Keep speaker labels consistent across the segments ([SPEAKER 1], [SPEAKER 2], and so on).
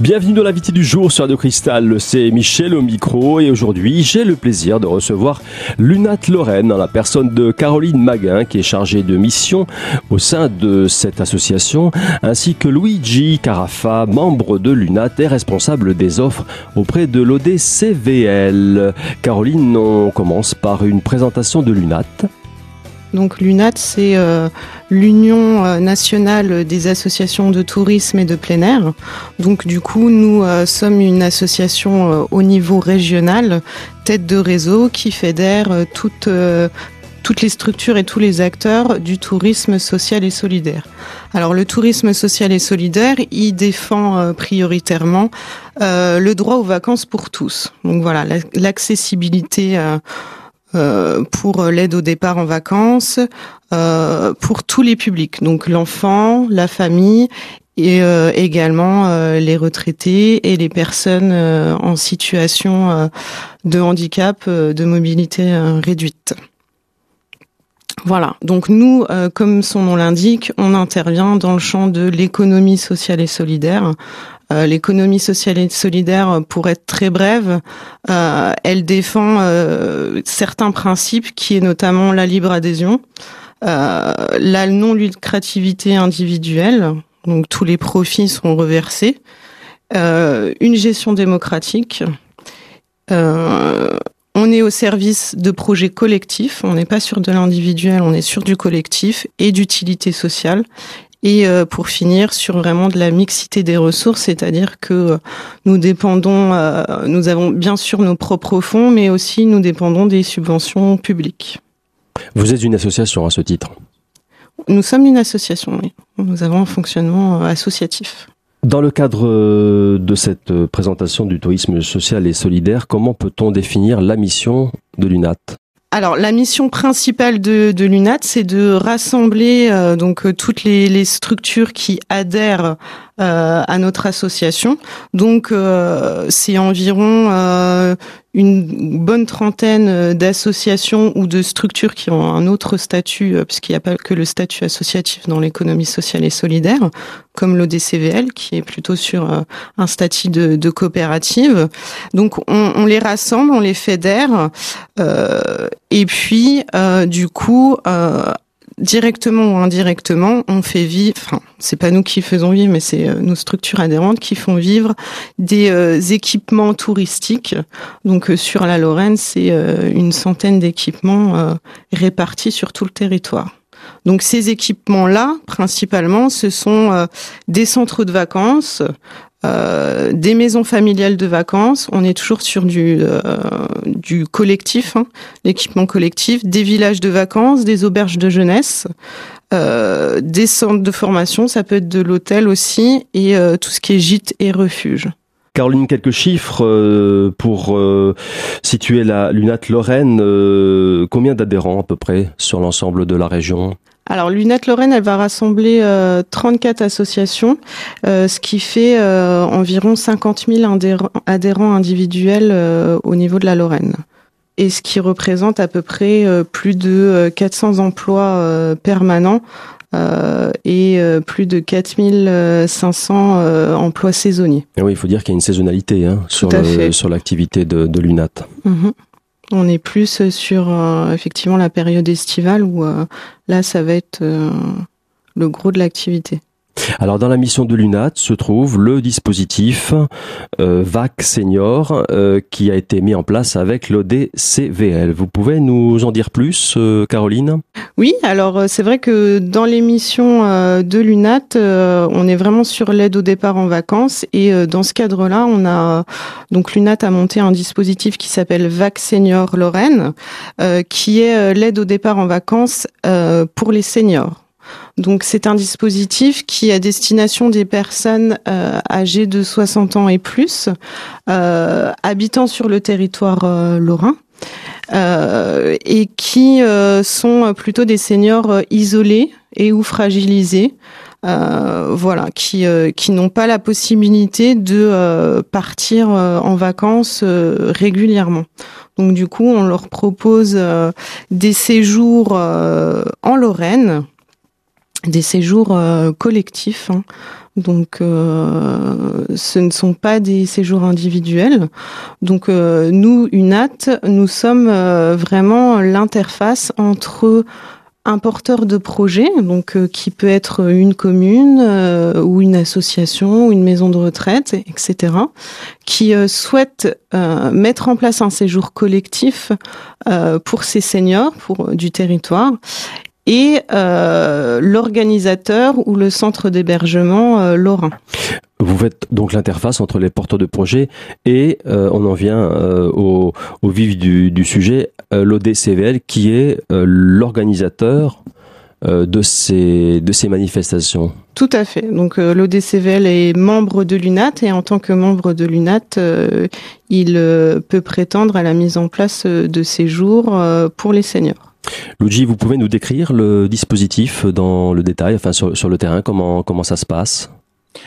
[SPEAKER 1] Bienvenue dans l'invité du jour sur Radio Cristal, c'est Michel au micro et aujourd'hui j'ai le plaisir de recevoir Lunat Lorraine, la personne de Caroline Maguin qui est chargée de mission au sein de cette association, ainsi que Luigi Carafa, membre de Lunat et responsable des offres auprès de l'ODCVL. Caroline, on commence par une présentation de Lunat.
[SPEAKER 2] Donc l'UNAT, c'est euh, l'Union euh, nationale des associations de tourisme et de plein air. Donc du coup, nous euh, sommes une association au niveau régional, tête de réseau, qui fédère toutes, toutes les structures et tous les acteurs du tourisme social et solidaire. Alors le tourisme social et solidaire, il défend prioritairement le droit aux vacances pour tous. Donc voilà, l'accessibilité euh, pour l'aide au départ en vacances, euh, pour tous les publics, donc l'enfant, la famille et euh, également les retraités et les personnes en situation de handicap, de mobilité réduite. Voilà, donc nous, comme son nom l'indique, on intervient dans le champ de l'économie sociale et solidaire euh, l'économie sociale et solidaire, pour être très brève, euh, elle défend euh, certains principes qui est notamment la libre adhésion, la non-lucrativité individuelle, donc tous les profits sont reversés, une gestion démocratique. on est au service de projets collectifs, on n'est pas sur de l'individuel, on est sur du collectif et d'utilité sociale et euh, pour finir sur vraiment de la mixité des ressources, c'est-à-dire que euh, nous dépendons, euh, nous avons bien sûr nos propres fonds, mais aussi nous dépendons des subventions publiques.
[SPEAKER 1] Vous êtes une association à ce titre?
[SPEAKER 2] Nous sommes une association, oui. Nous avons un fonctionnement associatif.
[SPEAKER 1] Dans le cadre de cette présentation du tourisme social et solidaire, comment peut-on définir la mission de l'UNAT?
[SPEAKER 2] Alors la mission principale de, de l'UNAT, c'est de rassembler euh, donc euh, toutes les, les, structures qui adhèrent à notre association. Donc c'est environ une bonne trentaine d'associations ou de structures qui ont un autre statut, puisqu'il n'y a pas que le statut associatif dans l'économie sociale et solidaire, comme l'ODCVL, qui est plutôt sur un statut de, de coopérative. Donc on, on, les rassemble, on les fédère, et puis du coup directement ou indirectement, on fait vivre, enfin, c'est pas nous qui faisons vivre, mais c'est euh, nos structures adhérentes qui font vivre des euh, équipements touristiques. Donc, euh, sur la Lorraine, c'est une centaine d'équipements répartis sur tout le territoire. Donc ces équipements-là, principalement, ce sont des centres de vacances, euh, des maisons familiales de vacances. On est toujours sur du, euh, collectif, hein, l'équipement collectif, des villages de vacances, des auberges de jeunesse, euh, des centres de formation, ça peut être de l'hôtel aussi, et tout ce qui est gîte et refuge.
[SPEAKER 1] Caroline, quelques chiffres pour situer la Lunat Lorraine. combien d'adhérents à peu près sur l'ensemble de la région?
[SPEAKER 2] Alors Lunette Lorraine, elle va rassembler 34 euh, associations, euh, ce qui fait euh, environ 50 000 adhérents, individuels au niveau de la Lorraine. Et ce qui représente à peu près plus de 400 emplois permanents et plus de 4500 emplois saisonniers.
[SPEAKER 1] Et oui, il faut dire qu'il y a une saisonnalité hein, sur, sur l'activité de, de l'UNAT. Mhm.
[SPEAKER 2] On est plus sur euh, effectivement la période estivale où euh, là ça va être euh, le gros de l'activité.
[SPEAKER 1] Alors dans la mission de l'UNAT se trouve le dispositif euh, VAC Senior euh, qui a été mis en place avec l'ODCVL. Vous pouvez nous en dire plus, euh, Caroline?
[SPEAKER 2] Oui, alors c'est vrai que dans les missions de l'UNAT, on est vraiment sur l'aide au départ en vacances et dans ce cadre-là, on a donc l'UNAT a monté un dispositif qui s'appelle VAC Senior Lorraine, qui est l'aide au départ en vacances pour les seniors. Donc c'est un dispositif qui à destination des personnes euh, âgées de 60 ans et plus, euh, habitant sur le territoire euh, lorrain. et qui sont plutôt des seniors isolés et ou fragilisés, voilà, qui qui n'ont pas la possibilité de partir en vacances régulièrement. Donc du coup, on leur propose des séjours en Lorraine des séjours euh, collectifs. Hein. Donc, ce ne sont pas des séjours individuels. Donc, nous, UNAT, nous sommes vraiment l'interface entre un porteur de projet, donc euh, qui peut être une commune euh, ou une association ou une maison de retraite, etc., qui euh, souhaite mettre en place un séjour collectif pour ces seniors, pour du territoire, et l'organisateur ou le centre d'hébergement lorrain.
[SPEAKER 1] Vous faites donc l'interface entre les porteurs de projets et on en vient au, vif du sujet, euh, l'ODCVL qui est euh, l'organisateur euh, de ces, de ces manifestations.
[SPEAKER 2] Tout à fait. Donc l'ODCVL est membre de l'UNAT et en tant que membre de l'UNAT, il peut prétendre à la mise en place de séjours pour les seniors.
[SPEAKER 1] Luigi, vous pouvez nous décrire le dispositif dans le détail, enfin sur, sur le terrain, comment, comment ça se passe?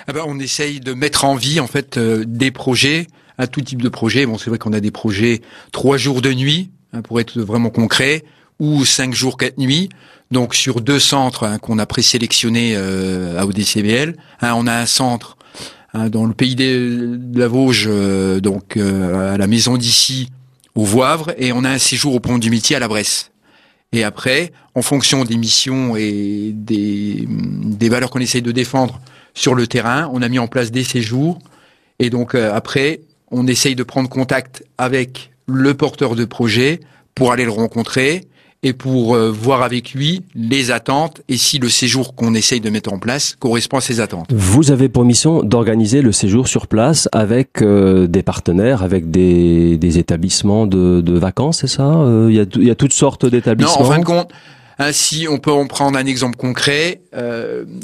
[SPEAKER 3] Ah ben, On essaye de mettre en vie en fait des projets, un tout type de projet. Bon, c'est vrai qu'on a des projets trois jours de nuit, Hein, pour être vraiment concret, ou cinq jours, quatre nuits. Donc sur deux centres hein, qu'on a présélectionnés euh, à ODCBL, hein, on a un centre dans le pays de, la Vosges, euh, donc euh, à la maison d'ici, au Voivre, et on a un séjour au Pont du Métier à la Bresse. Et après, en fonction des missions et des, valeurs qu'on essaye de défendre sur le terrain, on a mis en place des séjours. Et donc après, on essaye de prendre contact avec le porteur de projet pour aller le rencontrer et pour euh, voir avec lui les attentes et si le séjour qu'on essaye de mettre en place correspond à ses attentes.
[SPEAKER 1] Vous avez pour mission d'organiser le séjour sur place avec euh, des partenaires, avec des, des établissements de, de vacances, c'est ça euh, il, y a, il y a toutes sortes d'établissements?
[SPEAKER 3] Non, en fin de compte, ainsi on peut en prendre un exemple concret.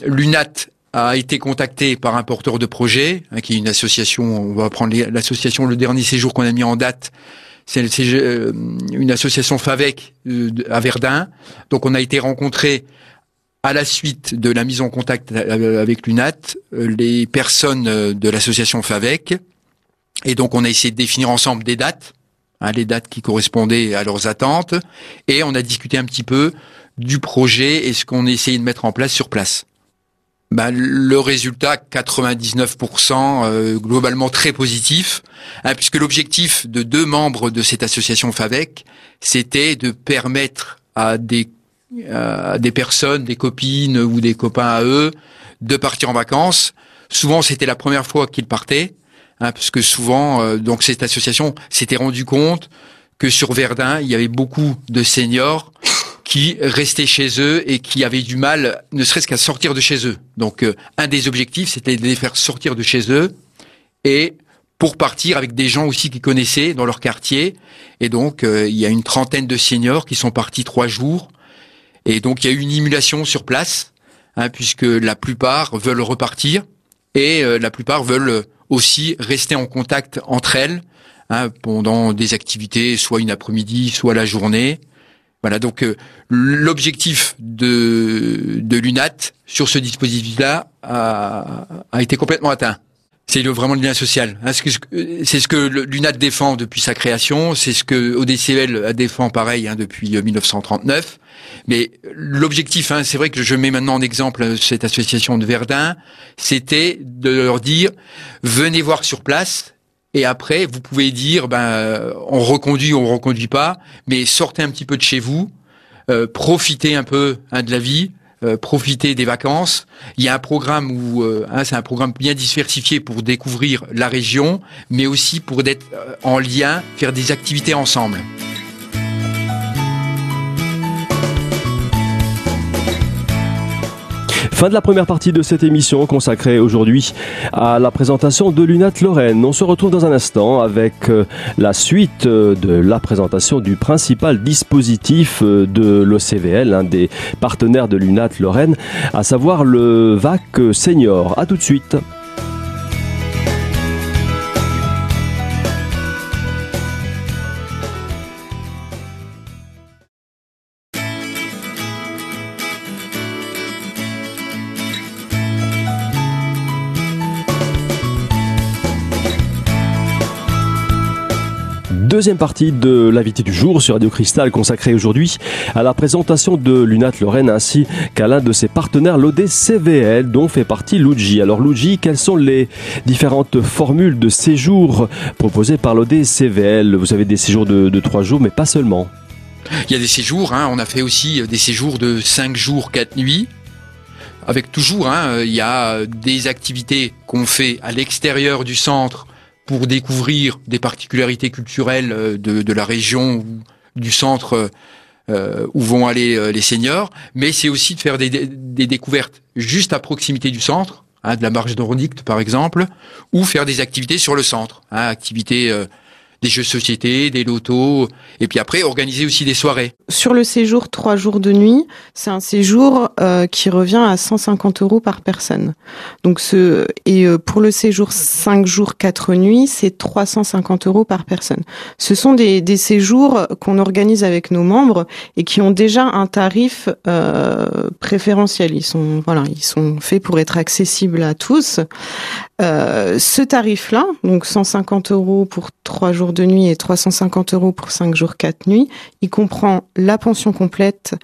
[SPEAKER 3] L'UNAT a été contacté par un porteur de projet, hein, qui est une association, on va prendre l'association, le dernier séjour qu'on a mis en date, c'est euh, une association FAVEC euh, à Verdun. Donc on a été rencontrés à la suite de la mise en contact euh, avec l'UNAT, les personnes de l'association FAVEC. Et donc on a essayé de définir ensemble des dates, hein, les dates qui correspondaient à leurs attentes. Et on a discuté un petit peu du projet et ce qu'on essayait de mettre en place sur place bah, le résultat 99% euh, globalement très positif, hein, puisque l'objectif de deux membres de cette association FAVEC, c'était de permettre à des des personnes, des copines ou des copains à eux, de partir en vacances. Souvent, c'était la première fois qu'ils partaient, hein, parce que souvent, euh, donc cette association s'était rendu compte que sur Verdun, il y avait beaucoup de seniors qui restaient chez eux et qui avaient du mal, ne serait-ce qu'à sortir de chez eux. Donc, euh, un des objectifs, c'était de les faire sortir de chez eux et pour partir avec des gens aussi qu'ils connaissaient dans leur quartier. Et donc, euh, il y a une trentaine de seniors qui sont partis trois jours. Et donc, il y a eu une émulation sur place, hein, puisque la plupart veulent repartir et euh, la plupart veulent aussi rester en contact entre elles hein, pendant des activités, soit une après-midi, soit la journée. Voilà, donc euh, l'objectif de, de l'UNAT sur ce dispositif-là a, a, été complètement atteint. C'est vraiment le lien social. Hein, c'est ce que l'UNAT défend depuis sa création, c'est ce que ODCL défend pareil hein, depuis 1939. Euh, Mais l'objectif, hein, c'est vrai que je mets maintenant en exemple cette association de Verdun, c'était de leur dire venez voir sur place et après, vous pouvez dire, ben, on reconduit ou on reconduit pas, mais sortez un petit peu de chez vous, euh, profitez un peu hein, de la vie, euh, profitez des vacances. Il y a un programme où, euh, hein, c'est un programme bien diversifié pour découvrir la région, mais aussi pour être en lien, faire des activités ensemble.
[SPEAKER 1] Fin de la première partie de cette émission consacrée aujourd'hui à la présentation de l'UNAT Lorraine. On se retrouve dans un instant avec euh, la suite euh, de la présentation du principal dispositif euh, de l'OCVL, un des partenaires de l'UNAT Lorraine, à savoir le VAC Senior. A tout de suite. Deuxième partie de l'invité du jour sur Radio Cristal consacrée aujourd'hui à la présentation de l'UNAT Lorraine ainsi qu'à l'un de ses partenaires, l'ODCVL, dont fait partie Luigi. Alors Luigi, quelles sont les différentes formules de séjour proposées par l'ODCVL Vous avez des séjours de, trois jours, mais pas seulement.
[SPEAKER 3] Il y a des séjours, hein. on a fait aussi des séjours de cinq jours, quatre nuits avec toujours, hein, il y a des activités qu'on fait à l'extérieur du centre pour découvrir des particularités culturelles euh, de, la région du centre euh, où vont aller euh, les seniors, mais c'est aussi de faire des, découvertes juste à proximité du centre, hein, de la marge nordique par exemple, ou faire des activités sur le centre, hein, activités des jeux de société, des lotos, et puis après organiser aussi des soirées.
[SPEAKER 2] Sur le séjour trois jours de nuit, c'est un séjour euh, qui revient à 150 euros par personne. Donc ce et euh, pour le séjour cinq jours quatre nuits, c'est 350 euros par personne. Ce sont des, des séjours qu'on organise avec nos membres et qui ont déjà un tarif euh, préférentiel. Ils sont voilà, ils sont faits pour être accessibles à tous. Ce tarif-là, donc 150 euros pour trois jours de nuit et 350 euros pour cinq jours, quatre nuits, il comprend la pension complète,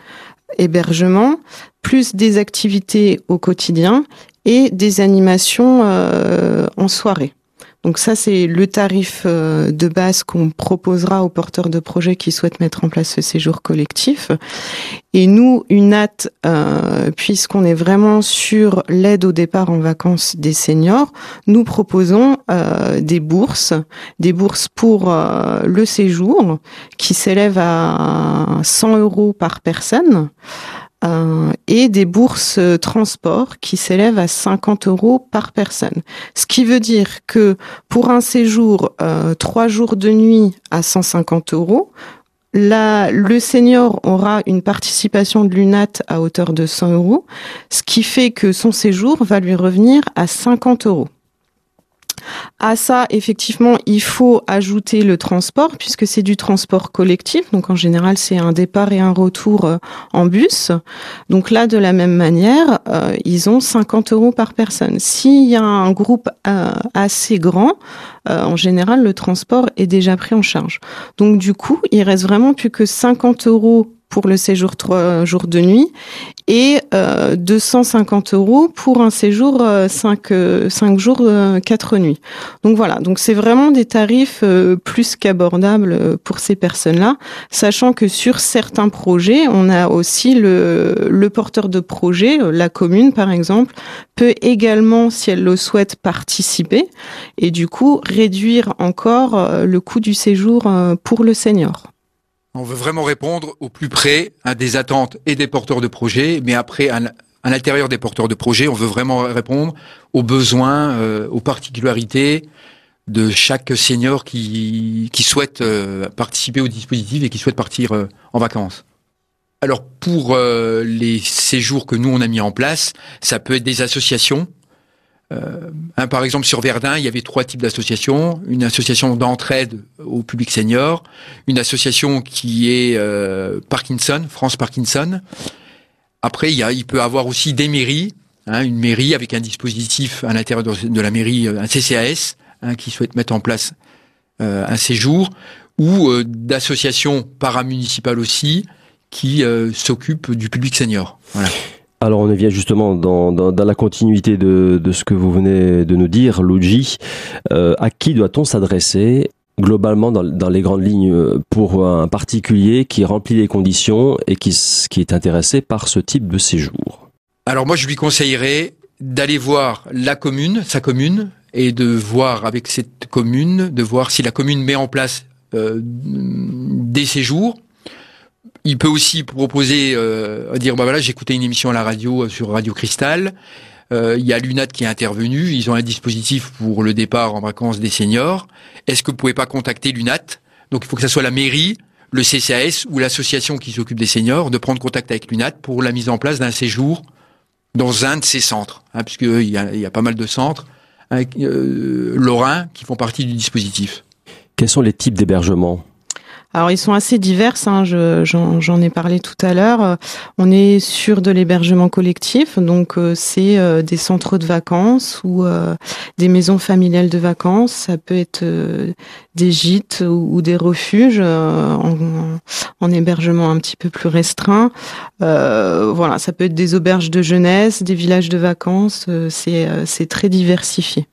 [SPEAKER 2] hébergement, plus des activités au quotidien et des animations euh, en soirée. Donc ça, c'est le tarif euh, de base qu'on proposera aux porteurs de projets qui souhaitent mettre en place ce séjour collectif. Et nous, UNAT, euh, puisqu'on est vraiment sur l'aide au départ en vacances des seniors, nous proposons euh, des bourses, des bourses pour le séjour qui s'élèvent à 100 euros par personne. Euh, et des bourses euh, transport qui s'élèvent à 50 euros par personne. Ce qui veut dire que pour un séjour euh, trois jours de nuit à 150 euros, la, le senior aura une participation de l'UNAT à hauteur de 100 euros, ce qui fait que son séjour va lui revenir à 50 euros. À ça, effectivement, il faut ajouter le transport puisque c'est du transport collectif. Donc en général, c'est un départ et un retour euh, en bus. Donc là, de la même manière, euh, ils ont 50 euros par personne. S'il y a un groupe euh, assez grand, en général, le transport est déjà pris en charge. Donc du coup, il reste vraiment plus que 50 euros pour le séjour trois jours de nuit et euh, 250 euros pour un séjour 5 euh, cinq, jours euh, quatre nuits. Donc voilà, donc c'est vraiment des tarifs euh, plus qu'abordables pour ces personnes-là, sachant que sur certains projets, on a aussi le porteur de projet, la commune par exemple, peut également, si elle le souhaite, participer et du coup réduire encore le coût du séjour pour le senior.
[SPEAKER 3] On veut vraiment répondre au plus près à des attentes et des porteurs de projets, mais après, à, l'intérieur des porteurs de projets, on veut vraiment répondre aux besoins, euh, aux particularités de chaque senior qui, qui souhaite euh, participer au dispositif et qui souhaite partir euh, en vacances. Alors pour les séjours que nous on a mis en place, ça peut être des associations euh, par exemple, sur Verdun, il y avait trois types d'associations. Une association d'entraide au public senior, une association qui est euh, Parkinson, France Parkinson. Après, il, y a, il peut avoir aussi des mairies, hein, une mairie avec un dispositif à l'intérieur de, la mairie, euh, un CCAS, hein, qui souhaite mettre en place euh, un séjour, ou euh, d'associations paramunicipales aussi, qui s'occupent du public senior. Voilà.
[SPEAKER 1] Alors on vient justement dans, la continuité de, ce que vous venez de nous dire, Luigi. Euh, à qui doit-on s'adresser globalement dans, les grandes lignes pour un particulier qui remplit les conditions et qui, qui est intéressé par ce type de séjour?
[SPEAKER 3] Alors moi je lui conseillerais d'aller voir la commune, sa commune, et de voir avec cette commune, de voir si la commune met en place euh, des séjours il peut aussi proposer, euh, dire bah voilà, j'ai écouté une émission à la radio euh, sur Radio Cristal. Euh, il y a l'UNAT qui est intervenu. Ils ont un dispositif pour le départ en vacances des seniors. Est-ce que vous pouvez pas contacter l'UNAT? Donc il faut que ce soit la mairie, le CCAS ou l'association qui s'occupe des seniors de prendre contact avec l'UNAT pour la mise en place d'un séjour dans un de ces centres, hein, puisqu'il y a, y a pas mal de centres euh, lorrains qui font partie du dispositif.
[SPEAKER 1] Quels sont les types d'hébergement
[SPEAKER 2] Alors ils sont assez divers, hein, j'en ai parlé tout à l'heure. On est sur de l'hébergement collectif, donc euh, c'est euh, des centres de vacances ou euh, des maisons familiales de vacances. Ça peut être des gîtes ou, des refuges en, en, hébergement un petit peu plus restreint. voilà, ça peut être des auberges de jeunesse, des villages de vacances. c'est très diversifié.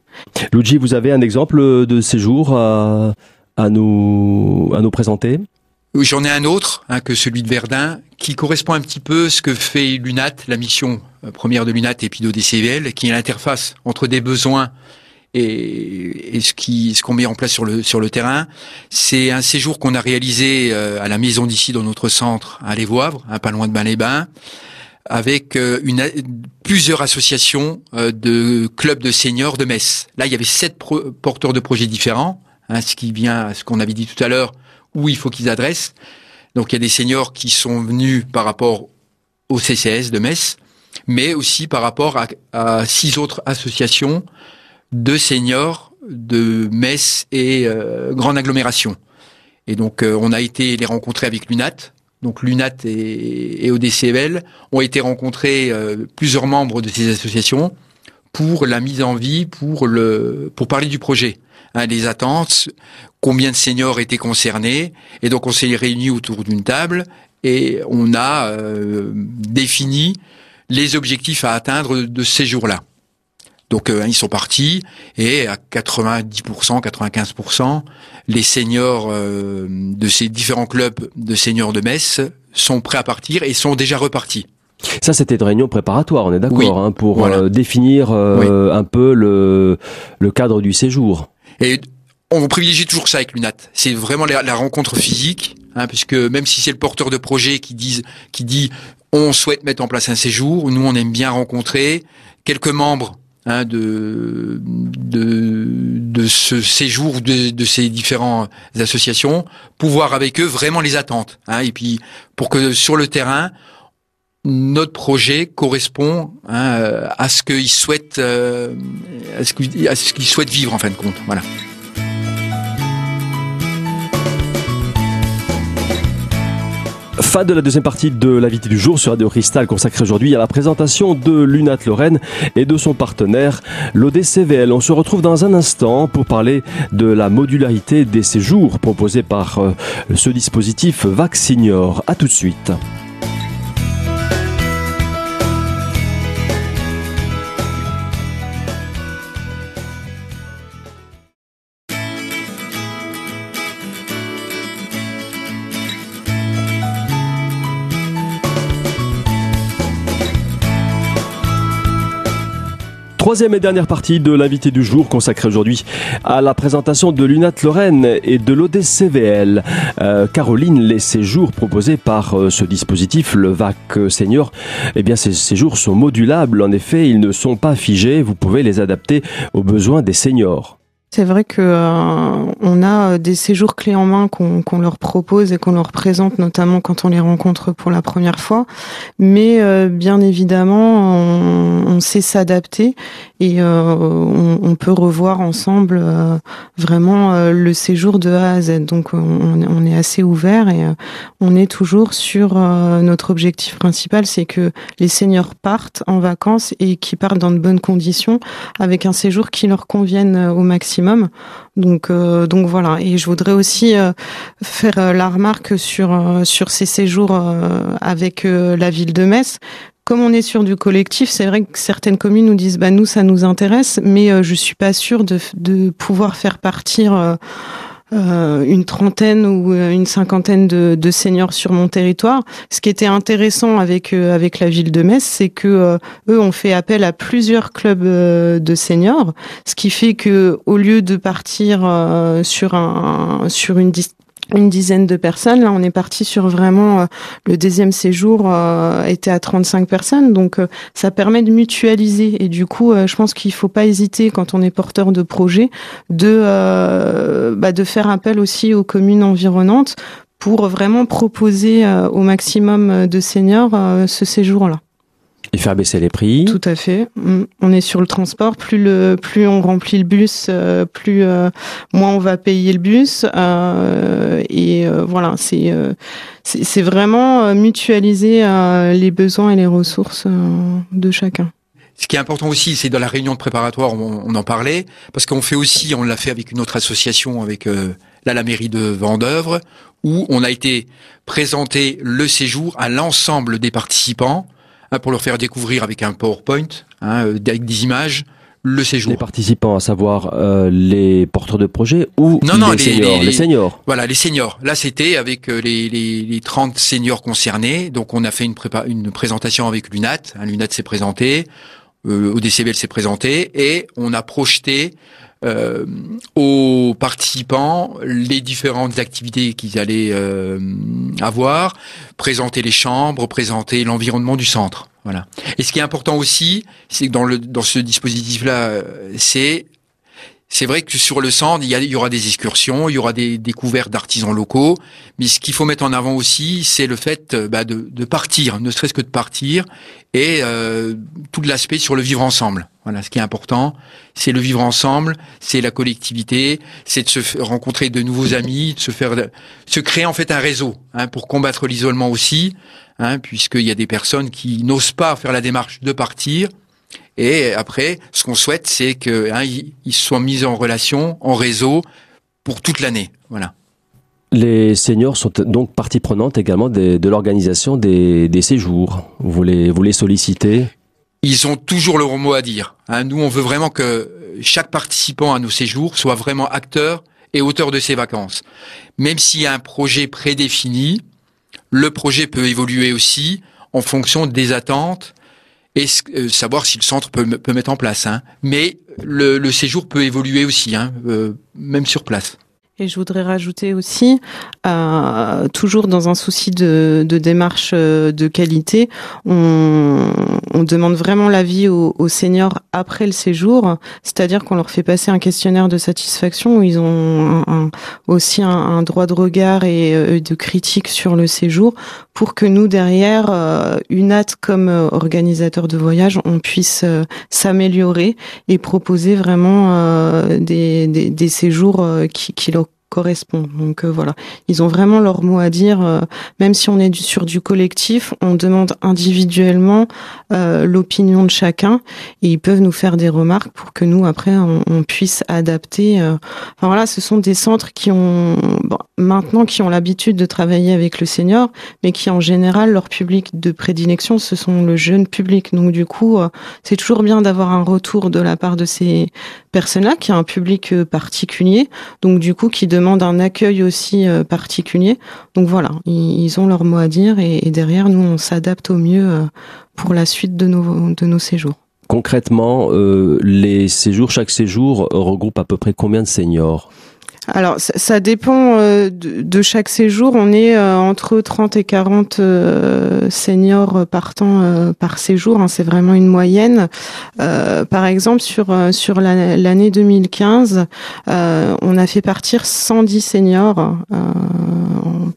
[SPEAKER 1] Luigi, vous avez un exemple de séjour à à nous, à nous présenter
[SPEAKER 3] J'en ai un autre hein, que celui de Verdun qui correspond un petit peu à ce que fait l'UNAT, la mission euh, première de l'UNAT et puis d'ODCVL, qui est l'interface entre des besoins et, et ce qui ce qu'on met en place sur le sur le terrain. C'est un séjour qu'on a réalisé euh, à la maison d'ici dans notre centre à Les Voivres, hein, pas loin de Bain-les-Bains, avec euh, une, plusieurs associations de clubs de seniors de Metz. Là, il y avait sept porteurs de projets différents Hein, ce qui vient à ce qu'on avait dit tout à l'heure, où il faut qu'ils adressent. Donc il y a des seniors qui sont venus par rapport au CCS de Metz, mais aussi par rapport à, six autres associations de seniors de Metz et euh, grande agglomération. Et donc euh, on a été les rencontrer avec l'UNAT. Donc l'UNAT et, et ODCVL ont été rencontrés euh, plusieurs membres de ces associations pour la mise en vie, pour le pour parler du projet. Hein, les attentes, combien de seniors étaient concernés, et donc on s'est réunis autour d'une table et on a euh, défini les objectifs à atteindre de ces jours-là. Donc euh, ils sont partis et à 90%, 95%, les seniors euh, de ces différents clubs de seniors de Metz sont prêts à partir et sont déjà repartis.
[SPEAKER 1] Ça, c'était une réunion préparatoire, on est d'accord, hein, pour définir un peu le, le cadre du séjour.
[SPEAKER 3] Et on privilégie toujours ça avec l'UNAT. C'est vraiment la, rencontre physique, hein, puisque même si c'est le porteur de projet qui dit, qui dit on souhaite mettre en place un séjour, nous on aime bien rencontrer quelques membres hein, de, de, de ce séjour de, de ces différentes associations, pour voir avec eux vraiment les attentes. Hein, et puis pour que sur le terrain, notre projet correspond hein, à ce qu'ils souhaitent, euh, à ce qu'ils souhaitent vivre en fin de compte. Voilà.
[SPEAKER 1] Fin de la deuxième partie de l'invité du jour sur Radio Cristal consacrée aujourd'hui à la présentation de l'UNAT Lorraine et de son partenaire l'ODCVL. On se retrouve dans un instant pour parler de la modularité des séjours proposés par euh, ce dispositif Vaccinior. A tout de suite. Troisième et dernière partie de l'invité du jour consacrée aujourd'hui à la présentation de l'UNAT Lorraine et de l'ODCVL. Euh, Caroline, les séjours proposés par euh, ce dispositif, le VAC Senior, eh bien ces séjours sont modulables. En effet, ils ne sont pas figés. Vous pouvez les adapter aux besoins des seniors.
[SPEAKER 2] C'est vrai que euh, on a des séjours clés en main qu'on leur propose et qu'on leur présente, notamment quand on les rencontre pour la première fois. Mais euh, bien évidemment, on sait s'adapter et euh, on, on, peut revoir ensemble vraiment le séjour de A à Z. Donc on, est assez ouvert et on est toujours sur notre objectif principal, c'est que les seniors partent en vacances et qui partent dans de bonnes conditions avec un séjour qui leur convienne au maximum donc, euh, donc voilà. Et je voudrais aussi euh, faire euh, la remarque sur sur ces séjours avec la ville de Metz. Comme on est sur du collectif, c'est vrai que certaines communes nous disent bah nous ça nous intéresse, mais je suis pas sûre de, de pouvoir faire partir euh, une trentaine ou euh, une cinquantaine de, de, seniors sur mon territoire. Ce qui était intéressant avec euh, avec la ville de Metz, c'est que eux ont fait appel à plusieurs clubs de seniors, ce qui fait que au lieu de partir sur un sur une une dizaine de personnes. Là, on est parti sur vraiment euh, le deuxième séjour euh, était à 35 personnes, donc euh, ça permet de mutualiser. Et du coup, je pense qu'il faut pas hésiter quand on est porteur de projet de bah, de faire appel aussi aux communes environnantes pour vraiment proposer au maximum de seniors ce séjour-là.
[SPEAKER 1] Et faire baisser les prix.
[SPEAKER 2] Tout à fait. Mm. On est sur le transport. Plus le, plus on remplit le bus, euh, plus euh, moins on va payer le bus. Euh, et voilà, c'est c'est vraiment mutualiser les besoins et les ressources de chacun.
[SPEAKER 3] Ce qui est important aussi, c'est dans la réunion de préparatoire, on, en parlait, parce qu'on fait aussi, on l'a fait avec une autre association, avec là, la mairie de Vendœuvre, où on a été présenter le séjour à l'ensemble des participants Hein, pour leur faire découvrir avec un PowerPoint, hein, euh, avec des images, le séjour.
[SPEAKER 1] Les participants, à savoir euh, les porteurs de projets ou les, seniors, les, seniors
[SPEAKER 3] Voilà, les seniors. Là, c'était avec euh, les, les, les 30 seniors concernés. Donc, on a fait une, prépa une présentation avec l'UNAT. Hein, L'UNAT s'est présenté, euh, ODCBL s'est présenté, et on a projeté euh, aux participants les différentes activités qu'ils allaient euh, avoir, présenter les chambres, présenter l'environnement du centre. Voilà. Et ce qui est important aussi, c'est que dans le dans ce dispositif-là, euh, c'est c'est vrai que sur le centre, il y, aura des excursions, il y aura des découvertes d'artisans locaux, mais ce qu'il faut mettre en avant aussi, c'est le fait bah, de, de, partir, ne serait-ce que de partir, et euh, tout l'aspect sur le vivre ensemble. Voilà, ce qui est important, c'est le vivre ensemble, c'est la collectivité, c'est de se rencontrer de nouveaux amis, de se faire, se créer en fait un réseau hein, pour combattre l'isolement aussi, hein, puisqu'il y a des personnes qui n'osent pas faire la démarche de partir et après, ce qu'on souhaite, c'est qu'ils hein, soient mis en relation, en réseau, pour toute l'année. Voilà.
[SPEAKER 1] Les seniors sont donc partie prenante également de l'organisation des, séjours. Vous les, vous les sollicitez?
[SPEAKER 3] Ils ont toujours leur mot à dire. Hein. nous, on veut vraiment que chaque participant à nos séjours soit vraiment acteur et auteur de ses vacances. Même s'il y a un projet prédéfini, le projet peut évoluer aussi en fonction des attentes et euh, savoir si le centre peut, peut mettre en place. Hein. Mais le, séjour peut évoluer aussi, hein, euh, même sur place.
[SPEAKER 2] Et je voudrais rajouter aussi, euh, toujours dans un souci de, de, démarche euh, de qualité, on, on demande vraiment l'avis aux, seniors après le séjour, c'est-à-dire qu'on leur fait passer un questionnaire de satisfaction où ils ont un, aussi un, un, droit de regard et euh, de critique sur le séjour pour que nous derrière, euh, UNAT comme euh, organisateur de voyage, on puisse s'améliorer et proposer vraiment des, des, des, séjours qui, qui leur correspond. Donc euh, voilà, ils ont vraiment leur mot à dire. Euh, même si on est sur du collectif, on demande individuellement euh, l'opinion de chacun et ils peuvent nous faire des remarques pour que nous après on, puisse adapter. Enfin voilà, ce sont des centres qui ont maintenant qui ont l'habitude de travailler avec le senior, mais qui en général leur public de prédilection ce sont le jeune public. Donc du coup, c'est toujours bien d'avoir un retour de la part de ces personnes-là qui a un public particulier. Donc du coup, qui demande demande un accueil aussi euh, particulier. Donc voilà, ils, ont leur mot à dire et, derrière, nous, on s'adapte au mieux euh, pour la suite de nos, de nos séjours.
[SPEAKER 1] Concrètement, euh, les séjours, chaque séjour regroupe à peu près combien de seniors?
[SPEAKER 2] Alors, ça, dépend euh, de, chaque séjour. On est euh, entre 30 et 40 euh, seniors partant par séjour. Hein, c'est vraiment une moyenne. par exemple, sur sur l'année 2015, on a fait partir 110 seniors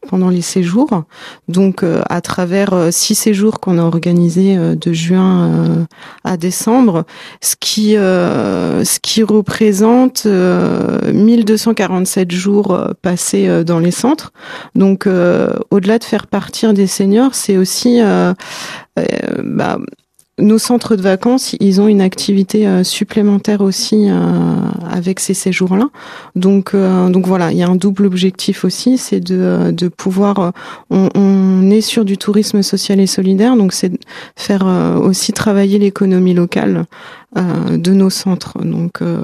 [SPEAKER 2] pendant les séjours. Donc, à travers six séjours qu'on a organisés de juin à décembre, ce qui ce qui représente 1240 47 jours euh, passés euh, dans les centres. Donc, euh, au-delà de faire partir des seniors, c'est aussi bah, nos centres de vacances, ils ont une activité supplémentaire aussi avec ces séjours-là. Donc, donc voilà, il y a un double objectif aussi, c'est de, de pouvoir. On, on, est sur du tourisme social et solidaire, donc c'est faire aussi travailler l'économie locale euh, de nos centres. Donc, euh,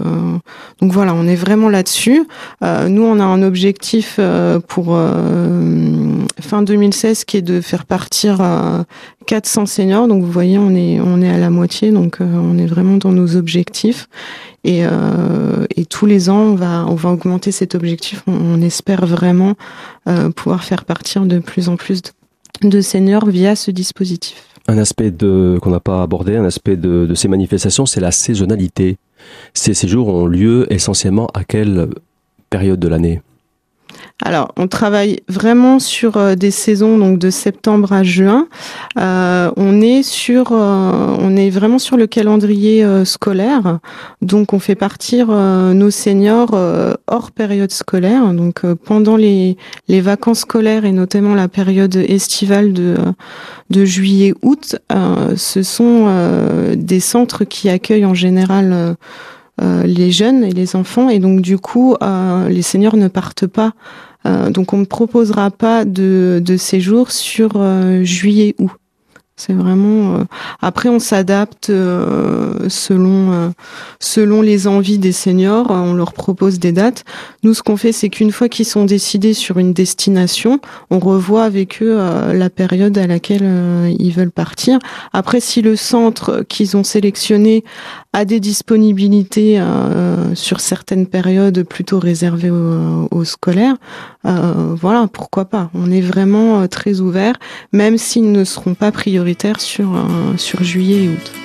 [SPEAKER 2] donc voilà, on est vraiment là-dessus. Euh, nous, on a un objectif pour fin 2016 qui est de faire partir 400 seniors. Donc vous voyez, on est on est à la moitié. Donc on est vraiment dans nos objectifs. Et, et tous les ans, on va on va augmenter cet objectif. On, espère vraiment pouvoir faire partir de plus en plus de seniors via ce dispositif.
[SPEAKER 1] Un aspect qu'on n'a pas abordé, un aspect de, de ces manifestations, c'est la saisonnalité. Ces séjours ont lieu essentiellement à quelle période de l'année?
[SPEAKER 2] Alors, on travaille vraiment sur euh, des saisons donc de septembre à juin. Euh, on est sur, euh, on est vraiment sur le calendrier scolaire. Donc, on fait partir nos seniors hors période scolaire. Donc, pendant les, les vacances scolaires et notamment la période estivale de de juillet-août, ce sont des centres qui accueillent en général les jeunes et les enfants et donc du coup les seniors ne partent pas donc on ne proposera pas de, de séjour sur euh, juillet-août. C'est vraiment. Euh, après, on s'adapte selon selon les envies des seniors. On leur propose des dates. Nous, ce qu'on fait, c'est qu'une fois qu'ils sont décidés sur une destination, on revoit avec eux la période à laquelle ils veulent partir. Après, si le centre qu'ils ont sélectionné a des disponibilités euh, sur certaines périodes plutôt réservées aux, scolaires, euh, voilà, pourquoi pas. On est vraiment euh, très ouvert, même s'ils ne seront pas prioritaires sur, sur juillet et août.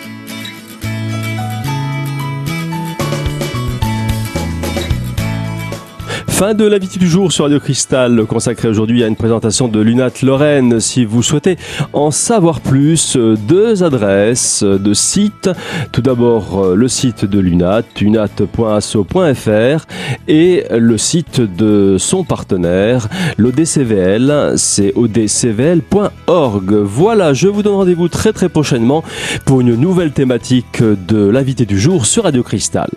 [SPEAKER 1] Fin de l'invité du jour sur Radio Cristal, consacré aujourd'hui à une présentation de Lunat Lorraine. Si vous souhaitez en savoir plus, deux adresses de sites. Tout d'abord, le site de Lunat, lunat.asso.fr et le site de son partenaire, l'ODCVL, c'est odcvl.org. Voilà, je vous donne rendez-vous très très prochainement pour une nouvelle thématique de l'invité du jour sur Radio Cristal.